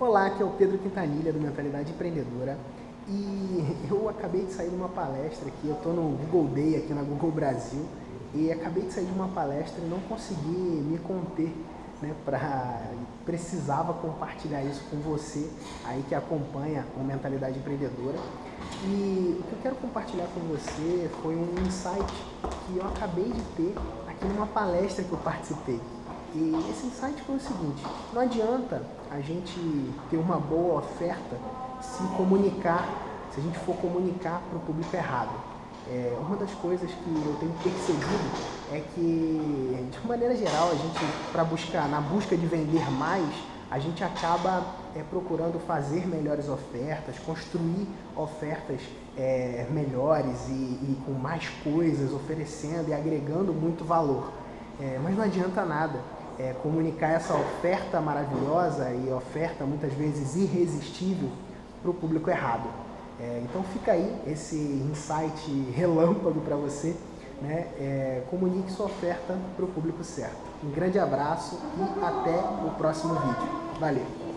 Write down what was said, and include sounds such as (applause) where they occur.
Olá, aqui é o Pedro Quintanilha do Mentalidade Empreendedora e (laughs) eu acabei de sair de uma palestra aqui, eu estou no Google Day aqui na Google Brasil e acabei de sair de uma palestra e não consegui me conter, né, pra, precisava compartilhar isso com você aí que acompanha o Mentalidade Empreendedora. E o que eu quero compartilhar com você foi um insight que eu acabei de ter aqui numa palestra que eu participei. E esse insight foi o seguinte: não adianta a gente ter uma boa oferta se comunicar, se a gente for comunicar para o público errado. É, uma das coisas que eu tenho percebido é que, de maneira geral, a gente, para buscar, na busca de vender mais, a gente acaba é, procurando fazer melhores ofertas, construir ofertas é, melhores e, e, com mais coisas, oferecendo e agregando muito valor. É, mas não adianta nada é, comunicar essa oferta maravilhosa e oferta muitas vezes irresistível para o público errado. É, então fica aí esse insight relâmpago para você. Né? É, comunique sua oferta para o público certo. Um grande abraço e até o próximo vídeo. Valeu!